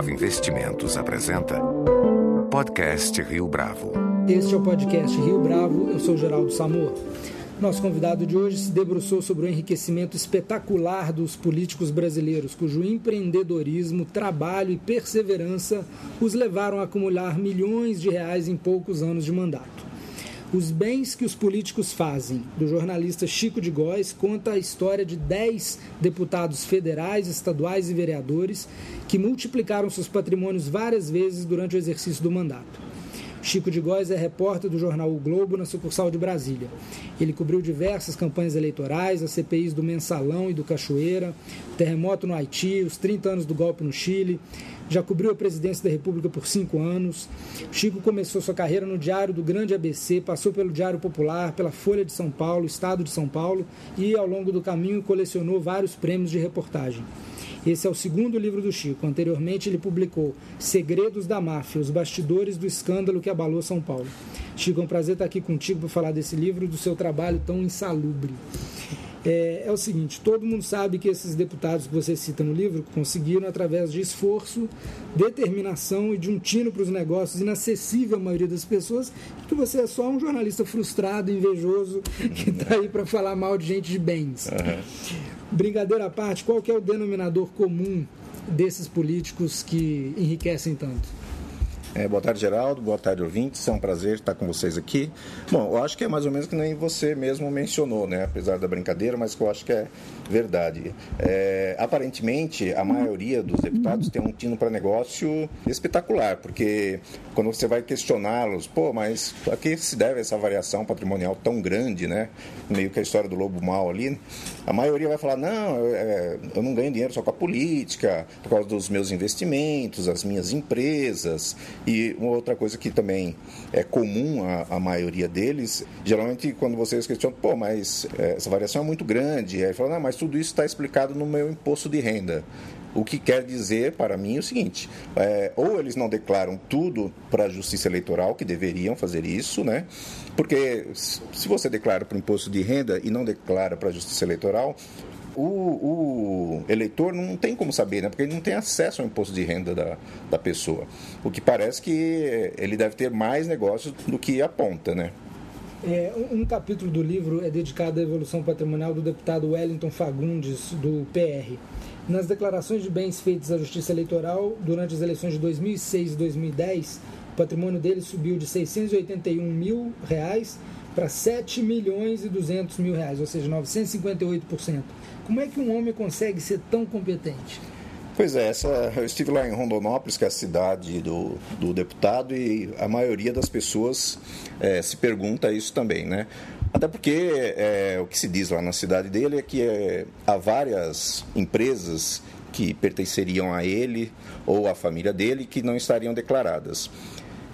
Bravo Investimentos apresenta Podcast Rio Bravo. Este é o podcast Rio Bravo, eu sou Geraldo Samor. Nosso convidado de hoje se debruçou sobre o enriquecimento espetacular dos políticos brasileiros, cujo empreendedorismo, trabalho e perseverança os levaram a acumular milhões de reais em poucos anos de mandato. Os Bens que os Políticos Fazem, do jornalista Chico de Góes, conta a história de 10 deputados federais, estaduais e vereadores que multiplicaram seus patrimônios várias vezes durante o exercício do mandato. Chico de Góes é repórter do jornal O Globo na sucursal de Brasília. Ele cobriu diversas campanhas eleitorais, as CPIs do Mensalão e do Cachoeira, terremoto no Haiti, os 30 anos do golpe no Chile, já cobriu a presidência da República por cinco anos. Chico começou sua carreira no Diário do Grande ABC, passou pelo Diário Popular, pela Folha de São Paulo, Estado de São Paulo e, ao longo do caminho, colecionou vários prêmios de reportagem. Esse é o segundo livro do Chico. Anteriormente, ele publicou Segredos da Máfia, os bastidores do escândalo que abalou São Paulo. Chico, é um prazer estar aqui contigo para falar desse livro e do seu trabalho tão insalubre é, é, o seguinte: todo mundo sabe que esses deputados que você cita no livro conseguiram, através de esforço, determinação e de um tino para os negócios inacessível à maioria das pessoas, que você é só um jornalista frustrado, invejoso, que está aí para falar mal de gente de bens. Uhum. Brincadeira à parte, qual que é o denominador comum desses políticos que enriquecem tanto? É, boa tarde, Geraldo. Boa tarde, ouvintes. É um prazer estar com vocês aqui. Bom, eu acho que é mais ou menos que nem você mesmo mencionou, né? Apesar da brincadeira, mas que eu acho que é verdade. É, aparentemente, a maioria dos deputados tem um tino para negócio espetacular, porque quando você vai questioná-los, pô, mas a que se deve essa variação patrimonial tão grande, né? Meio que a história do lobo mal ali, a maioria vai falar: não, eu, é, eu não ganho dinheiro só com a política, por causa dos meus investimentos, as minhas empresas. E uma outra coisa que também é comum à maioria deles, geralmente quando vocês questionam, pô, mas é, essa variação é muito grande, aí falam, não, mas tudo isso está explicado no meu imposto de renda. O que quer dizer para mim o seguinte: é, ou eles não declaram tudo para a Justiça Eleitoral, que deveriam fazer isso, né? Porque se você declara para o imposto de renda e não declara para a Justiça Eleitoral, o, o, eleitor não tem como saber, né? Porque ele não tem acesso ao imposto de renda da, da pessoa. O que parece que ele deve ter mais negócios do que aponta, né? É, um, capítulo do livro é dedicado à evolução patrimonial do deputado Wellington Fagundes, do PR. Nas declarações de bens feitas à Justiça Eleitoral durante as eleições de 2006 e 2010, o patrimônio dele subiu de 681 mil reais para 7 milhões e 200 mil reais, ou seja, 958%. Como é que um homem consegue ser tão competente? Pois é, essa, eu estive lá em Rondonópolis, que é a cidade do, do deputado, e a maioria das pessoas é, se pergunta isso também, né? Até porque é, o que se diz lá na cidade dele é que é, há várias empresas que pertenceriam a ele ou à família dele que não estariam declaradas.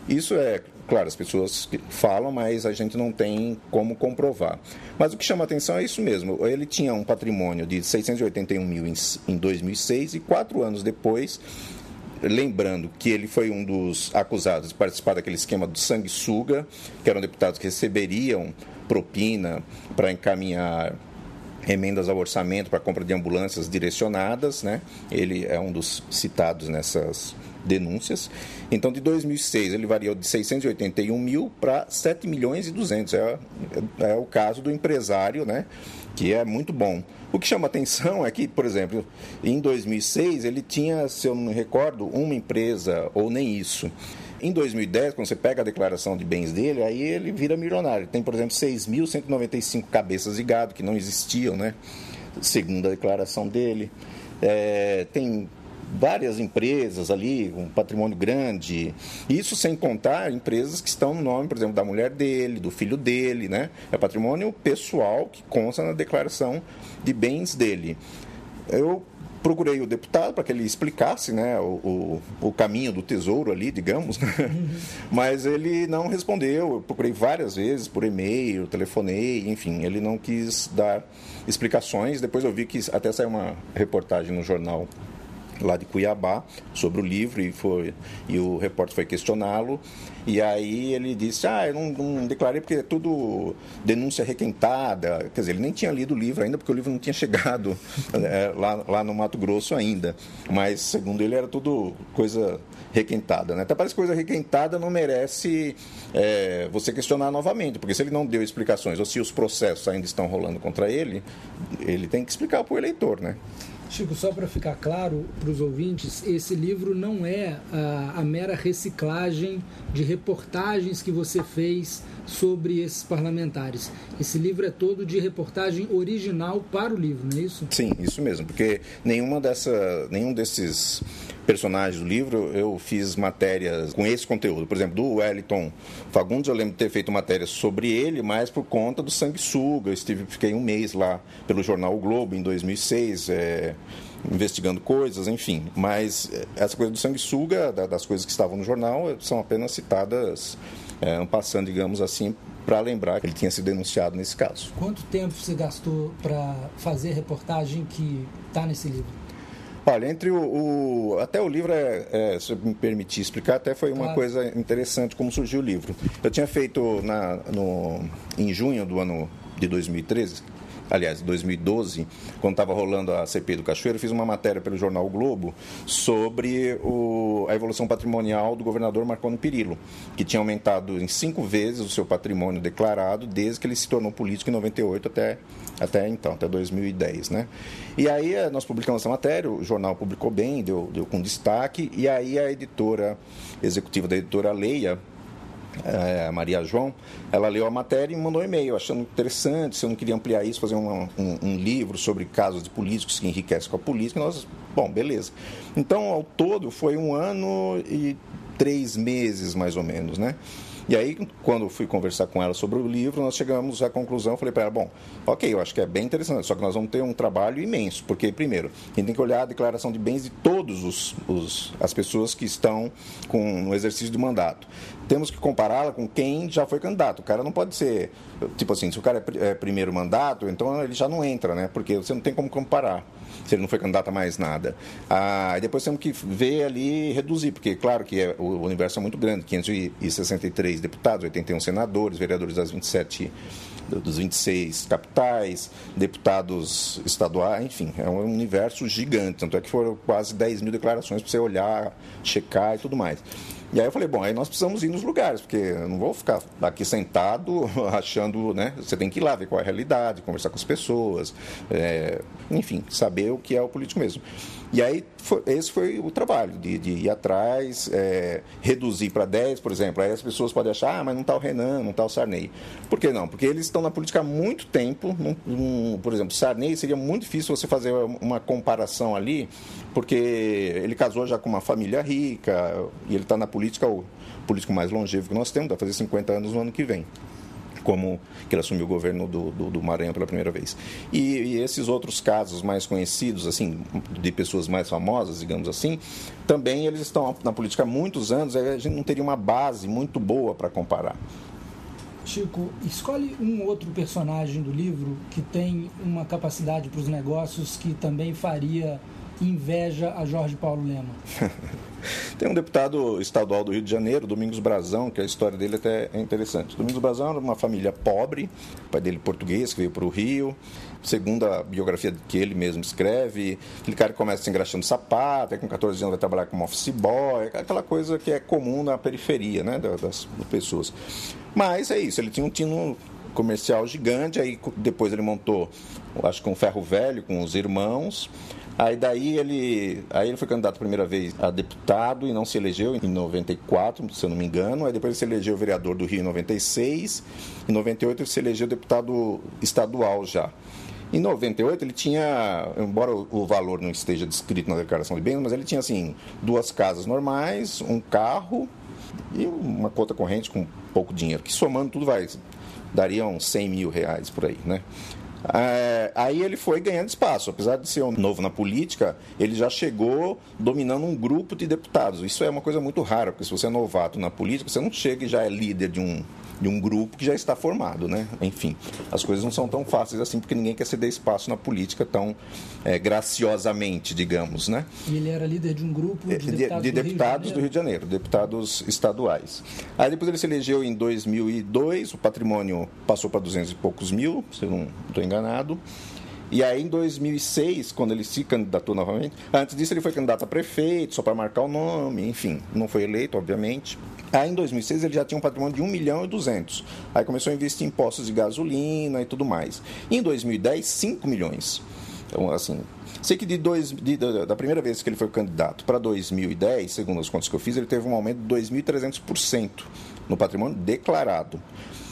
Isso é Claro, as pessoas falam, mas a gente não tem como comprovar. Mas o que chama atenção é isso mesmo. Ele tinha um patrimônio de 681 mil em 2006 e quatro anos depois, lembrando que ele foi um dos acusados de participar daquele esquema do sanguessuga, que eram deputados que receberiam propina para encaminhar emendas ao orçamento para compra de ambulâncias direcionadas, né? Ele é um dos citados nessas denúncias. Então, de 2006, ele variou de 681 mil para 7 milhões e 200. É, é, o caso do empresário, né? Que é muito bom. O que chama atenção é que, por exemplo, em 2006 ele tinha, se eu não me recordo, uma empresa ou nem isso. Em 2010, quando você pega a declaração de bens dele, aí ele vira milionário. Tem, por exemplo, 6.195 cabeças de gado que não existiam, né? Segundo a declaração dele. É, tem várias empresas ali, um patrimônio grande. Isso sem contar empresas que estão no nome, por exemplo, da mulher dele, do filho dele, né? É patrimônio pessoal que consta na declaração de bens dele. Eu procurei o deputado para que ele explicasse né, o, o, o, caminho do tesouro ali, digamos, né? mas ele não respondeu. Eu procurei várias vezes por e-mail, telefonei, enfim, ele não quis dar explicações. Depois eu vi que até saiu uma reportagem no jornal lá de Cuiabá sobre o livro e foi e o repórter foi questioná-lo. E aí ele disse ah eu não, não, declarei porque é tudo denúncia requentada. Quer dizer ele nem tinha lido o livro ainda porque o livro não tinha chegado é, lá, lá no Mato Grosso ainda. Mas segundo ele era tudo coisa requentada né? Até parece que coisa requentada não merece é, você questionar novamente porque se ele não deu explicações ou se os processos ainda estão rolando contra ele ele tem que explicar para o eleitor né Chico, só para ficar claro para os ouvintes, esse livro não é a, a, mera reciclagem de reportagens que você fez sobre esses parlamentares. Esse livro é todo de reportagem original para o livro, não é isso? Sim, isso mesmo, porque nenhuma dessa, nenhum desses personagens do livro eu fiz matérias com esse conteúdo. Por exemplo, do Wellington Fagundes, eu lembro de ter feito matérias sobre ele, mas por conta do sanguessuga. Eu estive, fiquei um mês lá pelo jornal o Globo em 2006. É, investigando coisas, enfim. Mas é, essa coisa do sanguessuga, das coisas que estavam no jornal, são apenas citadas é, passando, digamos assim, para lembrar que ele tinha sido denunciado nesse caso. Quanto tempo você gastou para fazer a reportagem que está nesse livro? Olha, entre o, o, até o livro, é, é, se me permitir explicar, até foi uma claro. coisa interessante como surgiu o livro. Eu tinha feito na, no, em junho do ano de 2013 aliás, 2012, quando estava rolando a CP do Cachoeiro, fiz uma matéria pelo jornal o Globo sobre o, a evolução patrimonial do governador Marconi Perillo, que tinha aumentado em cinco vezes o seu patrimônio declarado desde que ele se tornou político em 98 até, até então, até 2010, né? E aí eh, nós publicamos essa matéria, o jornal publicou bem, deu, deu com destaque, e aí a editora executiva da editora Leia é, Maria João, ela leu a matéria e mandou um e-mail achando interessante, se eu não queria ampliar isso, fazer um, um, um, livro sobre casos de políticos que enriquecem com a política. Nós, bom, beleza. Então, ao todo, foi um ano e três meses, mais ou menos, né? E aí, quando fui conversar com ela sobre o livro, nós chegamos à conclusão, falei para ela, bom, ok, eu acho que é bem interessante, só que nós vamos ter um trabalho imenso, porque, primeiro, a gente tem que olhar a declaração de bens de todas os, os, as pessoas que estão com, no exercício do mandato. Temos que compará-la com quem já foi candidato. O cara não pode ser, tipo assim, se o cara é, é primeiro mandato, então ele já não entra, né? Porque você não tem como comparar se ele não foi candidato a mais nada. Ah, depois temos que ver ali reduzir, porque claro que é, o universo é muito grande, 563 deputados, 81 senadores, vereadores das 27 dos 26 capitais, deputados estaduais, enfim, é um universo gigante. Tanto é que foram quase 10 mil declarações para você olhar, checar e tudo mais. E aí eu falei, bom, aí nós precisamos ir nos lugares, porque eu não vou ficar aqui sentado achando, né? Você tem que ir lá, ver qual é a realidade, conversar com as pessoas, é, enfim, saber o que é o político mesmo. E aí, foi, esse foi o trabalho, de, de ir atrás, é, reduzir para 10, por exemplo. Aí as pessoas podem achar, ah, mas não está o Renan, não está o Sarney. Por que não? Porque eles estão na política há muito tempo. Num, num, por exemplo, Sarney seria muito difícil você fazer uma comparação ali, porque ele casou já com uma família rica e ele está na política, o político mais longevo que nós temos, vai fazer 50 anos no ano que vem como que ele assumiu o governo do, do, do Maranhão pela primeira vez. E, e, esses outros casos mais conhecidos, assim, de pessoas mais famosas, digamos assim, também eles estão na política há muitos anos, a gente não teria uma base muito boa para comparar. Chico, escolhe um outro personagem do livro que tem uma capacidade para os negócios que também faria inveja a Jorge Paulo Lema. Tem um deputado estadual do Rio de Janeiro, Domingos Brazão, que a história dele até é interessante. Domingos Brazão era uma família pobre, o pai dele português, que veio para o Rio. Segundo a biografia que ele mesmo escreve, aquele cara que começa se engraxando sapato, aí com 14 anos vai trabalhar como office boy, aquela coisa que é comum na periferia né, das, das pessoas. Mas é isso, ele tinha um tino comercial gigante, aí depois ele montou, acho que um ferro velho com os irmãos, Aí daí ele, aí ele foi candidato a primeira vez a deputado e não se elegeu em 94, se eu não me engano. Aí depois ele se elegeu vereador do Rio em 96. Em 98 ele se elegeu deputado estadual já. Em 98 ele tinha, embora o valor não esteja descrito na declaração de bens, mas ele tinha assim duas casas normais, um carro e uma conta corrente com pouco dinheiro, que somando tudo vai daria uns 100 mil reais por aí, né? É, aí ele foi ganhando espaço. Apesar de ser um novo na política, ele já chegou dominando um grupo de deputados. Isso é uma coisa muito rara, porque se você é novato na política, você não chega e já é líder de um, de um grupo que já está formado, né? Enfim, as coisas não são tão fáceis assim porque ninguém quer ceder espaço na política tão é, graciosamente, digamos, né? E ele era líder de um grupo de É, de, deputados, de do, deputados do Rio de Janeiro, deputados estaduais. Aí depois ele se elegeu em 2002, o patrimônio passou para 200 e poucos mil, se eu não estou enganado. E aí, em 2006, quando ele se candidatou novamente, antes disso ele foi candidato a prefeito, só para marcar o nome, enfim, não foi eleito, obviamente. Aí, em 2006, ele já tinha um patrimônio de 1 milhão e 200. Aí começou a investir em postos de gasolina e tudo mais. E em 2010, 5 milhões. Então, assim, sei que de dois, de, da, primeira vez que ele foi candidato para 2010, segundo as contas que eu fiz, ele teve um aumento de 2.300% no patrimônio declarado.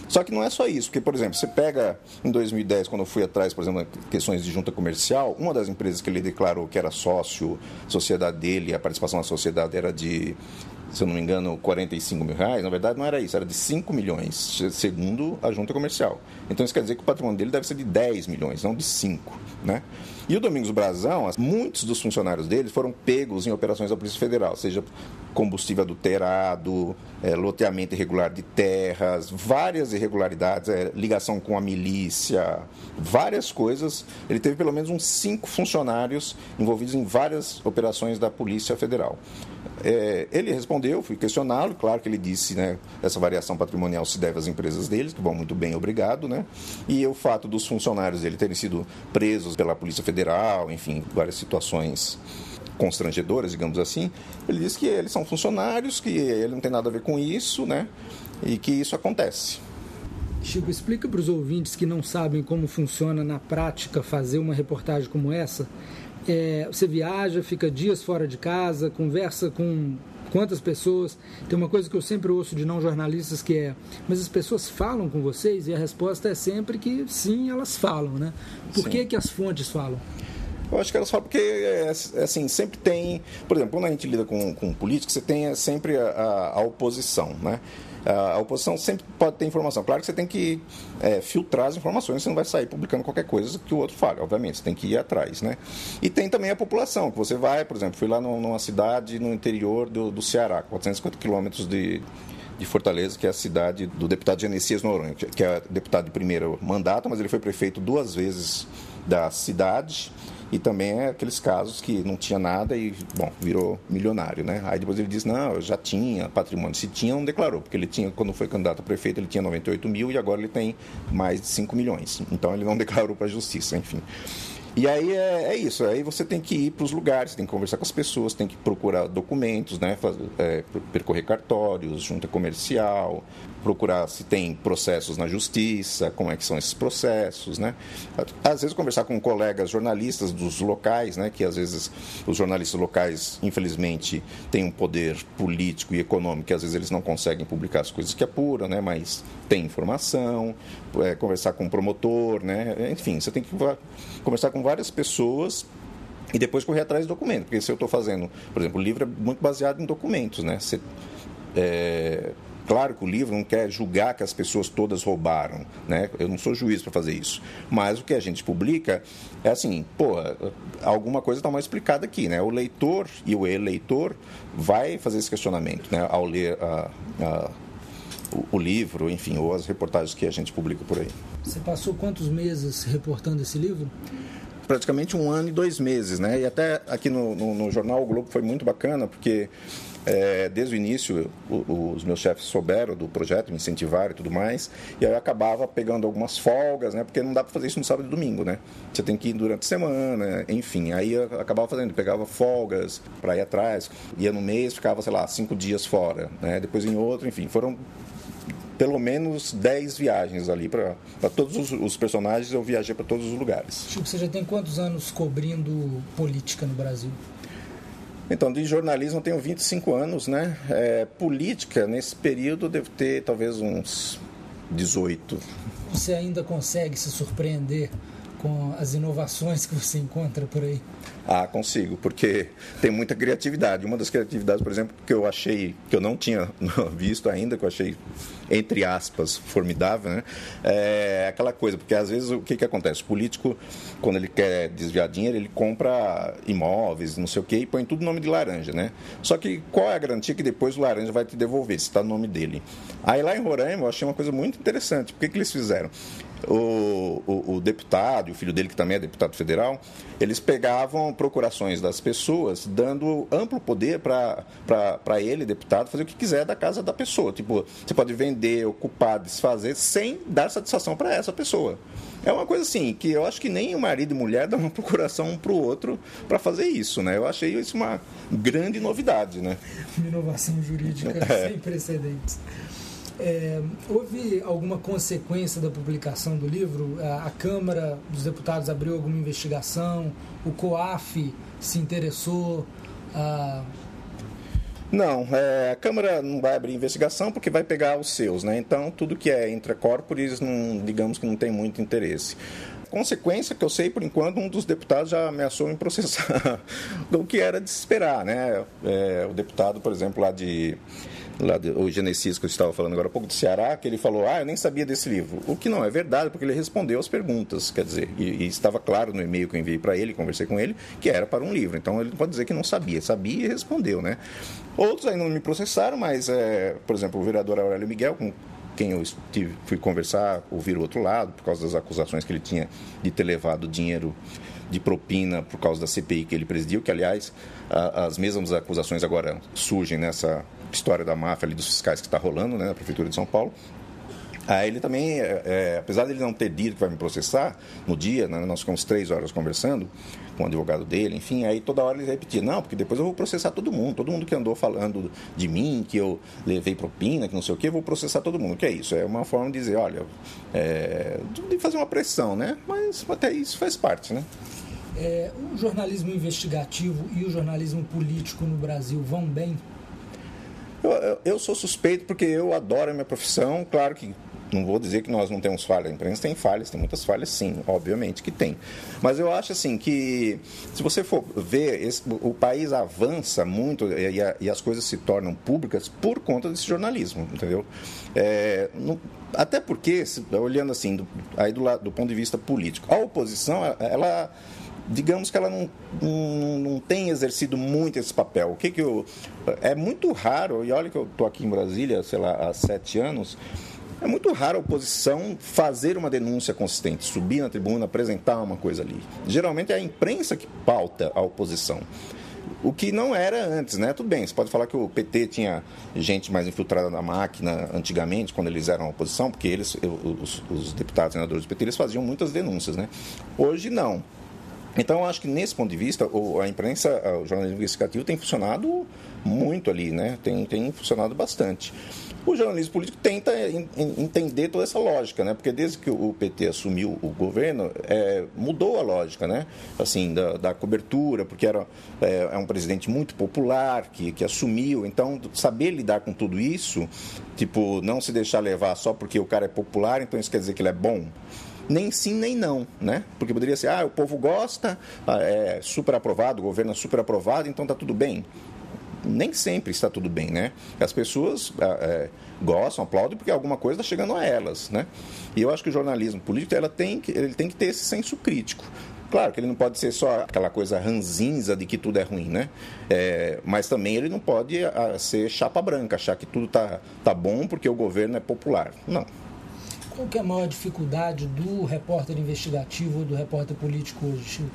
Só que não é só isso, porque, por exemplo, você pega em 2010, quando eu fui atrás, por exemplo, questões de junta comercial, uma das empresas que ele declarou que era sócio, sociedade dele, a participação na sociedade era de, se eu não me engano, 45 mil reais, na verdade não era isso, era de 5 milhões, segundo a junta comercial. Então isso quer dizer que o patrimônio dele deve ser de 10 milhões, não de 5, né? E o Domingos Brazão, muitos dos funcionários dele foram pegos em operações da Polícia Federal, seja combustível adulterado, é, loteamento irregular de terras, várias irregularidades, é, ligação com a milícia, várias coisas. Ele teve pelo menos uns cinco funcionários envolvidos em várias operações da Polícia Federal. É, ele respondeu, fui questioná-lo, claro que ele disse, né, essa variação patrimonial se deve às empresas deles, que vão muito bem, obrigado, né? E o fato dos funcionários dele terem sido presos pela Polícia Federal, enfim, várias situações constrangedoras, digamos assim, ele disse que eles são funcionários, que ele não tem nada a ver com isso, né? E que isso acontece. Chico, explica para os ouvintes que não sabem como funciona na prática fazer uma reportagem como essa. É, você viaja, fica dias fora de casa, conversa com quantas pessoas. Tem uma coisa que eu sempre ouço de não jornalistas que é: mas as pessoas falam com vocês? E a resposta é sempre que sim, elas falam, né? Por que, que as fontes falam? Eu acho que elas falam porque, é, assim, sempre tem... Por exemplo, quando a gente lida com, com política, você tem sempre a, a oposição, né? A oposição sempre pode ter informação. Claro que você tem que é, filtrar as informações, você não vai sair publicando qualquer coisa que o outro fale, obviamente, você tem que ir atrás, né? E tem também a população, que você vai, por exemplo, fui lá numa cidade no interior do, do Ceará, 450 quilômetros de, de Fortaleza, que é a cidade do deputado Genesias Noronha, que é deputado de primeiro mandato, mas ele foi prefeito duas vezes da cidade e também é aqueles casos que não tinha nada e, bom, virou milionário, né? Aí depois ele diz, não, eu já tinha patrimônio. Se tinha, não declarou, porque ele tinha, quando foi candidato a prefeito, ele tinha 98 mil e agora ele tem mais de 5 milhões. Então ele não declarou para a justiça, enfim. E aí é, é, isso, aí você tem que ir para os lugares, tem que conversar com as pessoas, tem que procurar documentos, né, é, percorrer cartórios, junta comercial, procurar se tem processos na justiça, como é que são esses processos, né? Às vezes conversar com colegas jornalistas dos locais, né, que às vezes os jornalistas locais, infelizmente, têm um poder político e econômico que às vezes eles não conseguem publicar as coisas que apuram, né, mas tem informação, é, conversar com o promotor, né? Enfim, você tem que conversar com várias pessoas e depois correr atrás do documento. Porque se eu estou fazendo, por exemplo, o livro é muito baseado em documentos, né? Você, é, claro que o livro não quer julgar que as pessoas todas roubaram, né? Eu não sou juiz para fazer isso. Mas o que a gente publica é assim, pô, alguma coisa está mal explicada aqui, né? O leitor e o eleitor vai fazer esse questionamento, né? Ao ler a, a o, livro, enfim, ou as reportagens que a gente publica por aí. Você passou quantos meses reportando esse livro? Praticamente um ano e dois meses, né? E até aqui no, no, no jornal O Globo foi muito bacana, porque é, desde o início o, os meus chefes souberam do projeto, me incentivaram e tudo mais, e aí eu acabava pegando algumas folgas, né? Porque não dá para fazer isso no sábado e domingo, né? Você tem que ir durante a semana, enfim. Aí eu acabava fazendo, pegava folgas para ir atrás, ia no mês, ficava, sei lá, cinco dias fora, né? Depois em outro, enfim, foram pelo menos 10 viagens ali para todos os, os, personagens eu viajei para todos os lugares. Chico, você já tem quantos anos cobrindo política no Brasil? Então, de jornalismo eu tenho 25 anos, né? É, política, nesse período, devo ter talvez uns 18. Você ainda consegue se surpreender com as inovações que você encontra por aí? Ah, consigo, porque tem muita criatividade. Uma das criatividades, por exemplo, que eu achei, que eu não tinha visto ainda, que eu achei, entre aspas, formidável, né? É aquela coisa, porque às vezes o que, que acontece? O político, quando ele quer desviar dinheiro, ele compra imóveis, não sei o quê, e põe tudo no nome de laranja, né? Só que qual é a garantia que depois o laranja vai te devolver, se está no nome dele? Aí lá em Roraima eu achei uma coisa muito interessante. Por que, que eles fizeram? O, o, o, deputado e o filho dele, que também é deputado federal, eles pegavam procurações das pessoas, dando amplo poder para ele, deputado, fazer o que quiser da casa da pessoa. Tipo, você pode vender, ocupar, desfazer, sem dar satisfação para essa pessoa. É uma coisa assim, que eu acho que nem o marido e mulher dão uma procuração um para o outro para fazer isso, né? Eu achei isso uma grande novidade, né? Uma inovação jurídica é. sem precedentes. É, houve alguma consequência da publicação do livro? A, a, Câmara dos Deputados abriu alguma investigação? O COAF se interessou? A... Não, é, a Câmara não vai abrir investigação porque vai pegar os seus, né? Então, tudo que é intracorporis, não, digamos que não tem muito interesse consequência que eu sei, por enquanto, um dos deputados já ameaçou em processar, o que era de se esperar, né? É, o deputado, por exemplo, lá de lá de, o Genesis que eu estava falando agora há pouco do Ceará, que ele falou, ah, eu nem sabia desse livro. O que não é verdade, porque ele respondeu as perguntas, quer dizer, e, e estava claro no e-mail que eu enviei para ele, conversei com ele, que era para um livro. Então ele pode dizer que não sabia, sabia e respondeu, né? Outros ainda não me processaram, mas, é, por exemplo, o vereador Aurélio Miguel, com quem eu estive, fui conversar, ouvir o outro lado, por causa das acusações que ele tinha de ter levado dinheiro de propina por causa da CPI que ele presidiu, que aliás as mesmas acusações agora surgem nessa história da máfia ali dos fiscais que está rolando né, na Prefeitura de São Paulo. Aí ele também, é, é, apesar de ele não ter dito que vai me processar no dia, né, nós ficamos três horas conversando com o advogado dele, enfim, aí toda hora ele repetia, não, porque depois eu vou processar todo mundo, todo mundo que andou falando de mim, que eu levei propina, que não sei o que, eu vou processar todo mundo. Que é isso? É uma forma de dizer, olha, é, de fazer uma pressão, né? Mas até isso faz parte, né? É, o jornalismo investigativo e o jornalismo político no Brasil vão bem? Eu, eu, sou suspeito porque eu adoro a minha profissão. Claro que não vou dizer que nós não temos falhas. A imprensa tem falhas, tem muitas falhas, sim, obviamente que tem. Mas eu acho assim que, se você for ver, esse, o país avança muito e, e, as coisas se tornam públicas por conta desse jornalismo, entendeu? É, no, até porque, olhando assim, do, aí do, lado, do ponto de vista político, a oposição, ela digamos que ela não, não, não tem exercido muito esse papel. O que que eu, é muito raro, e olha que eu estou aqui em Brasília, sei lá, há sete anos, é muito raro a oposição fazer uma denúncia consistente, subir na tribuna, apresentar uma coisa ali. Geralmente é a imprensa que pauta a oposição. O que não era antes, né? Tudo bem, você pode falar que o PT tinha gente mais infiltrada na máquina antigamente, quando eles eram oposição, porque eles, os, os deputados e senadores do PT, eles faziam muitas denúncias, né? Hoje não. Então, acho que nesse ponto de vista, a imprensa, o jornalismo investigativo tem funcionado muito ali, né? Tem, tem funcionado bastante. O jornalismo político tenta entender toda essa lógica, né? Porque desde que o PT assumiu o governo, é, mudou a lógica, né? Assim, da, da cobertura, porque era é, é, um presidente muito popular que, que assumiu. Então, saber lidar com tudo isso, tipo, não se deixar levar só porque o cara é popular, então isso quer dizer que ele é bom nem sim nem não, né? Porque poderia ser, ah, o povo gosta, ah, é super aprovado, o governo é super aprovado, então está tudo bem. Nem sempre está tudo bem, né? As pessoas é, gostam, aplaudem porque alguma coisa está chegando a elas, né? E eu acho que o jornalismo político ela tem que, ele tem que ter esse senso crítico. Claro que ele não pode ser só aquela coisa ranzinza de que tudo é ruim, né? É, mas também ele não pode a, ser chapa branca, achar que tudo tá, tá bom porque o governo é popular. Não, qual que é a maior dificuldade do repórter investigativo ou do repórter político hoje, Chico?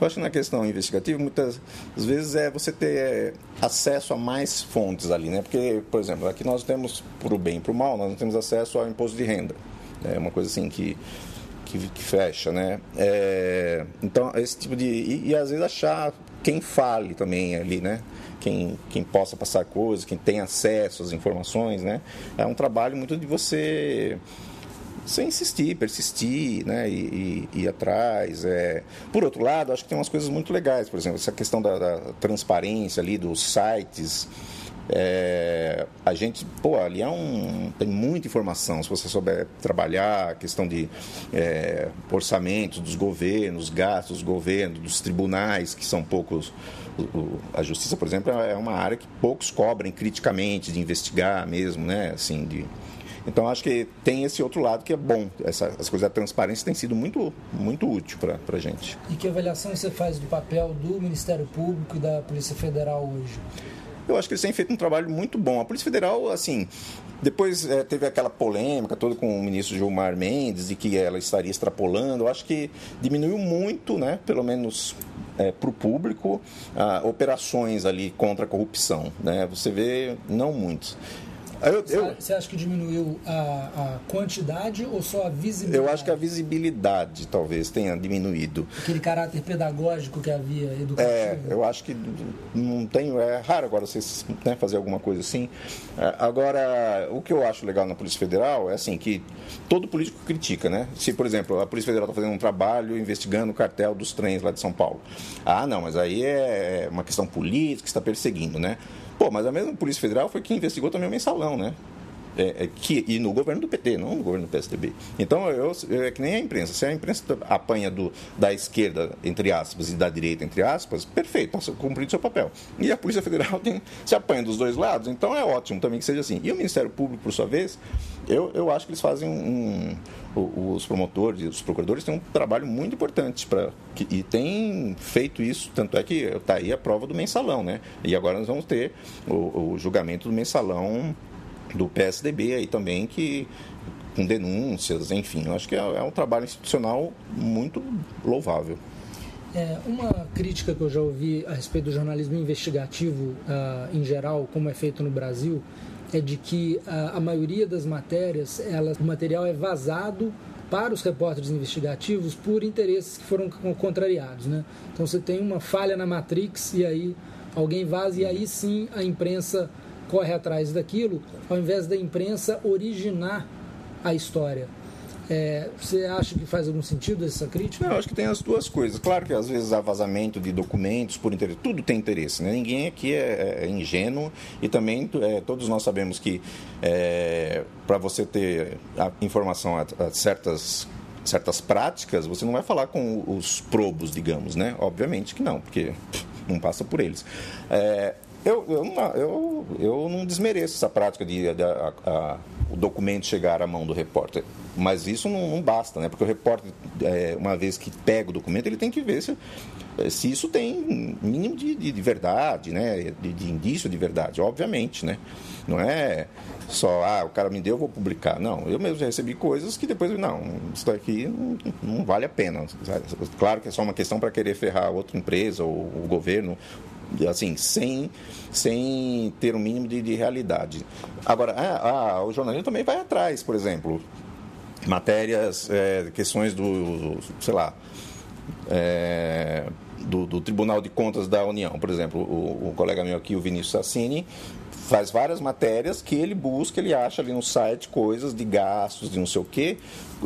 Eu acho que na questão investigativa, muitas vezes é você ter é, acesso a mais fontes ali, né? Porque, por exemplo, aqui nós temos, para o bem e para o mal, nós não temos acesso ao imposto de renda. É uma coisa assim que, que, que fecha, né? É, então, esse tipo de... E, e, às vezes achar quem fale também ali, né? Quem, quem possa passar coisas, quem tem acesso às informações, né? É um trabalho muito de você sem insistir, persistir, né, e, e ir atrás. É. Por outro lado, acho que tem umas coisas muito legais, por exemplo, essa questão da, da transparência ali dos sites, É, a gente, pô, ali é um, tem muita informação. Se você souber trabalhar a questão de é, orçamento dos governos, gastos dos governos, dos tribunais, que são poucos. A justiça, por exemplo, é uma área que poucos cobrem criticamente de investigar mesmo, né? Assim, de, então, acho que tem esse outro lado que é bom. Essa, as coisas da transparência têm sido muito, muito útil para a gente. E que avaliação você faz do papel do Ministério Público e da Polícia Federal hoje? Eu acho que eles têm feito um trabalho muito bom. A Polícia Federal, assim, depois é, teve aquela polêmica toda com o ministro Gilmar Mendes de que ela estaria extrapolando. Eu acho que diminuiu muito, né, pelo menos é, para o público, operações ali contra a corrupção. Né? Você vê, não muitos. Eu, eu, Você acha que diminuiu a, a, quantidade ou só a visibilidade? Eu acho que a visibilidade talvez tenha diminuído. Aquele caráter pedagógico que havia, educativo. É, eu acho que não tem. É raro agora vocês né, fazer alguma coisa assim. É, agora, o que eu acho legal na Polícia Federal é assim que todo político critica, né? Se, por exemplo, a Polícia Federal está fazendo um trabalho investigando o cartel dos trens lá de São Paulo. Ah, não, mas aí é uma questão política, que está perseguindo, né? Pô, mas a mesma Polícia Federal foi quem investigou também o mensalão, né? É, é, que, e no governo do PT, não no governo do PSDB. Então, eu, eu, é que nem a imprensa. Se a imprensa apanha do, da esquerda, entre aspas, e da direita, entre aspas, perfeito, está cumprindo seu papel. E a Polícia Federal tem, se apanha dos dois lados, então é ótimo também que seja assim. E o Ministério Público, por sua vez, eu, eu acho que eles fazem um, um os promotores, os procuradores têm um trabalho muito importante para e tem feito isso, tanto é que está aí a prova do mensalão, né? E agora nós vamos ter o, o julgamento do mensalão do PSDB aí também, que com denúncias, enfim, eu acho que é, é um trabalho institucional muito louvável. É, uma crítica que eu já ouvi a respeito do jornalismo investigativo uh, em geral, como é feito no Brasil, é de que uh, a maioria das matérias, elas, o material é vazado para os repórteres investigativos por interesses que foram contrariados. Né? Então você tem uma falha na Matrix e aí alguém vaza e aí sim a imprensa corre atrás daquilo, ao invés da imprensa originar a história. É, você acha que faz algum sentido essa crítica? Não, eu acho que tem as duas coisas. Claro que às vezes há vazamento de documentos por interesse. Tudo tem interesse, né? Ninguém aqui é, é ingênuo e também é, todos nós sabemos que é, para você ter a informação a, a certas certas práticas, você não vai falar com os probos, digamos, né? Obviamente que não, porque não passa por eles. É, eu, eu, não, eu, eu não desmereço essa prática de, de a, a, o documento chegar à mão do repórter. Mas isso não, não basta, né? Porque o repórter, é, uma vez que pega o documento, ele tem que ver se, se isso tem mínimo de, de, de verdade, né? De, de, indício de verdade, obviamente, né? Não é só, ah, o cara me deu, eu vou publicar. Não, eu mesmo já recebi coisas que depois, não, isso aqui não, não vale a pena. Claro que é só uma questão para querer ferrar outra empresa ou o governo assim, sem, sem ter um mínimo de, de realidade. Agora, ah, ah, o jornalismo também vai atrás, por exemplo, matérias, é, questões do, sei lá, é, do, do, Tribunal de Contas da União, por exemplo, o, o colega meu aqui, o Vinícius Sassini, faz várias matérias que ele busca, ele acha ali no site coisas de gastos, de não sei o quê,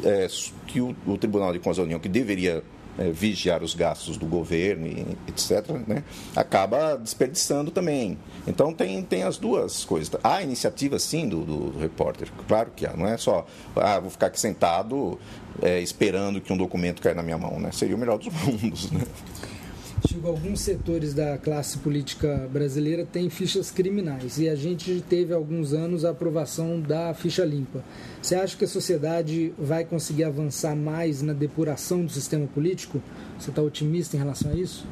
é, que o, o Tribunal de Contas da União, que deveria é, vigiar os gastos do governo, e, etc., né, acaba desperdiçando também. Então tem, tem as duas coisas. Há iniciativa, sim, do, do, do repórter, claro que há. Não é só, ah, vou ficar aqui sentado é, esperando que um documento caia na minha mão. Né? Seria o melhor dos mundos. Né? Chico, alguns setores da classe política brasileira têm fichas criminais e a gente teve há alguns anos a aprovação da ficha limpa. Você acha que a sociedade vai conseguir avançar mais na depuração do sistema político? Você está otimista em relação a isso?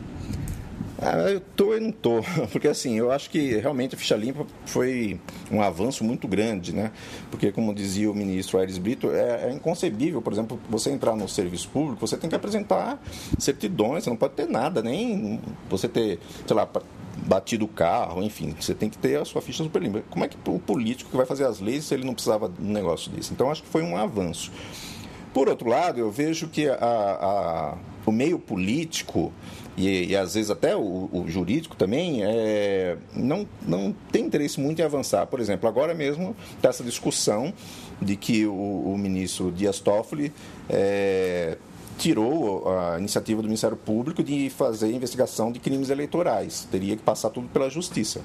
Ah, eu tô e não tô, porque assim, eu acho que realmente a ficha limpa foi um avanço muito grande, né? Porque, como dizia o ministro Aires Brito, é, é, inconcebível, por exemplo, você entrar no serviço público, você tem que apresentar certidões, você não pode ter nada, nem você ter, sei lá, batido o carro, enfim, você tem que ter a sua ficha super limpa. Como é que o político que vai fazer as leis se ele não precisava de um negócio desse? Então, acho que foi um avanço. Por outro lado, eu vejo que a, a, o meio político e, e às vezes até o, o jurídico também, é, não, não tem interesse muito em avançar. Por exemplo, agora mesmo está essa discussão de que o, o ministro Dias Toffoli é, tirou a iniciativa do Ministério Público de fazer investigação de crimes eleitorais. Teria que passar tudo pela justiça.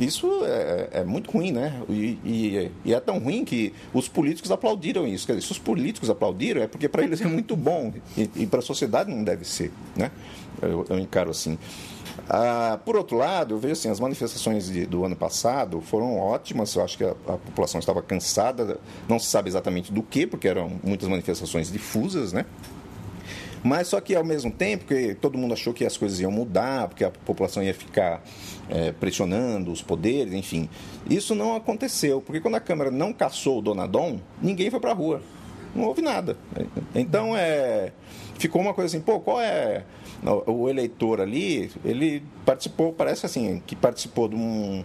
Isso é, é, muito ruim, né? E, e, e, é tão ruim que os políticos aplaudiram isso. Quer dizer, se os políticos aplaudiram, é porque para eles é muito bom e, e para a sociedade não deve ser, né? Eu, eu encaro assim. Ah, por outro lado, eu vejo assim, as manifestações de, do ano passado foram ótimas. Eu acho que a, a, população estava cansada, não se sabe exatamente do que, porque eram muitas manifestações difusas, né? Mas só que ao mesmo tempo que todo mundo achou que as coisas iam mudar, porque a população ia ficar é, pressionando os poderes, enfim. Isso não aconteceu, porque quando a Câmara não caçou o Donadon, ninguém foi para a rua. Não houve nada. Então é, ficou uma coisa assim, pô, qual é o eleitor ali? Ele participou, parece assim, que participou de um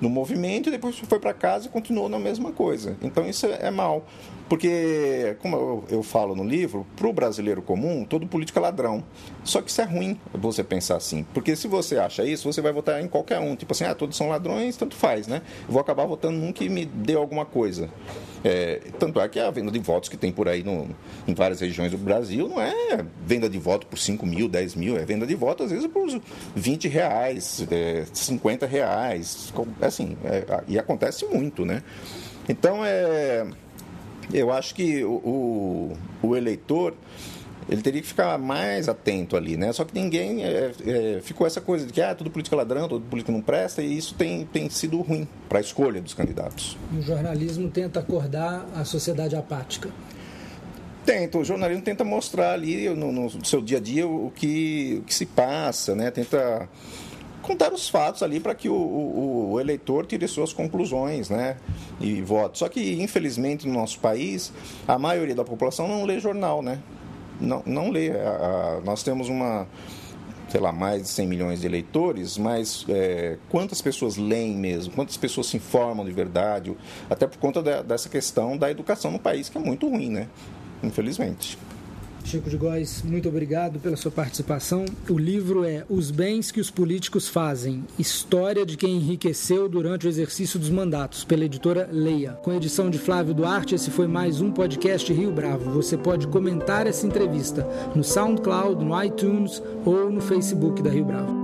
no movimento e depois foi para casa e continuou na mesma coisa. Então isso é mal. Porque, como eu, eu falo no livro, para o brasileiro comum, todo político é ladrão. Só que isso é ruim você pensar assim. Porque se você acha isso, você vai votar em qualquer um. Tipo assim, ah, todos são ladrões, tanto faz, né? Vou acabar votando num que me dê alguma coisa. É, tanto é que a venda de votos que tem por aí no, em várias regiões do Brasil não é venda de voto por 5 mil, 10 mil, é venda de voto às vezes por 20 reais, é, 50 reais. Assim, é, e acontece muito, né? Então, é eu acho que o, o, o eleitor ele teria que ficar mais atento ali, né? Só que ninguém é, é, ficou essa coisa de que ah, todo político é ladrão, todo político não presta, e isso tem, tem sido ruim para a escolha dos candidatos. O jornalismo tenta acordar a sociedade apática. Tenta, o jornalismo tenta mostrar ali no, no seu dia a dia o que, o que se passa, né? Tenta contar os fatos ali para que o, o, o, eleitor tire suas conclusões né, e vote. Só que, infelizmente, no nosso país, a maioria da população não lê jornal, né? Não, não lê. A, a, nós temos uma, sei lá, mais de 100 milhões de eleitores, mas é, quantas pessoas leem mesmo? Quantas pessoas se informam de verdade? Até por conta de, dessa questão da educação no país, que é muito ruim, né? Infelizmente. Chico de Góes, muito obrigado pela sua participação. O livro é Os Bens que os Políticos Fazem História de quem enriqueceu durante o exercício dos mandatos, pela editora Leia. Com edição de Flávio Duarte, esse foi mais um podcast Rio Bravo. Você pode comentar essa entrevista no SoundCloud, no iTunes ou no Facebook da Rio Bravo.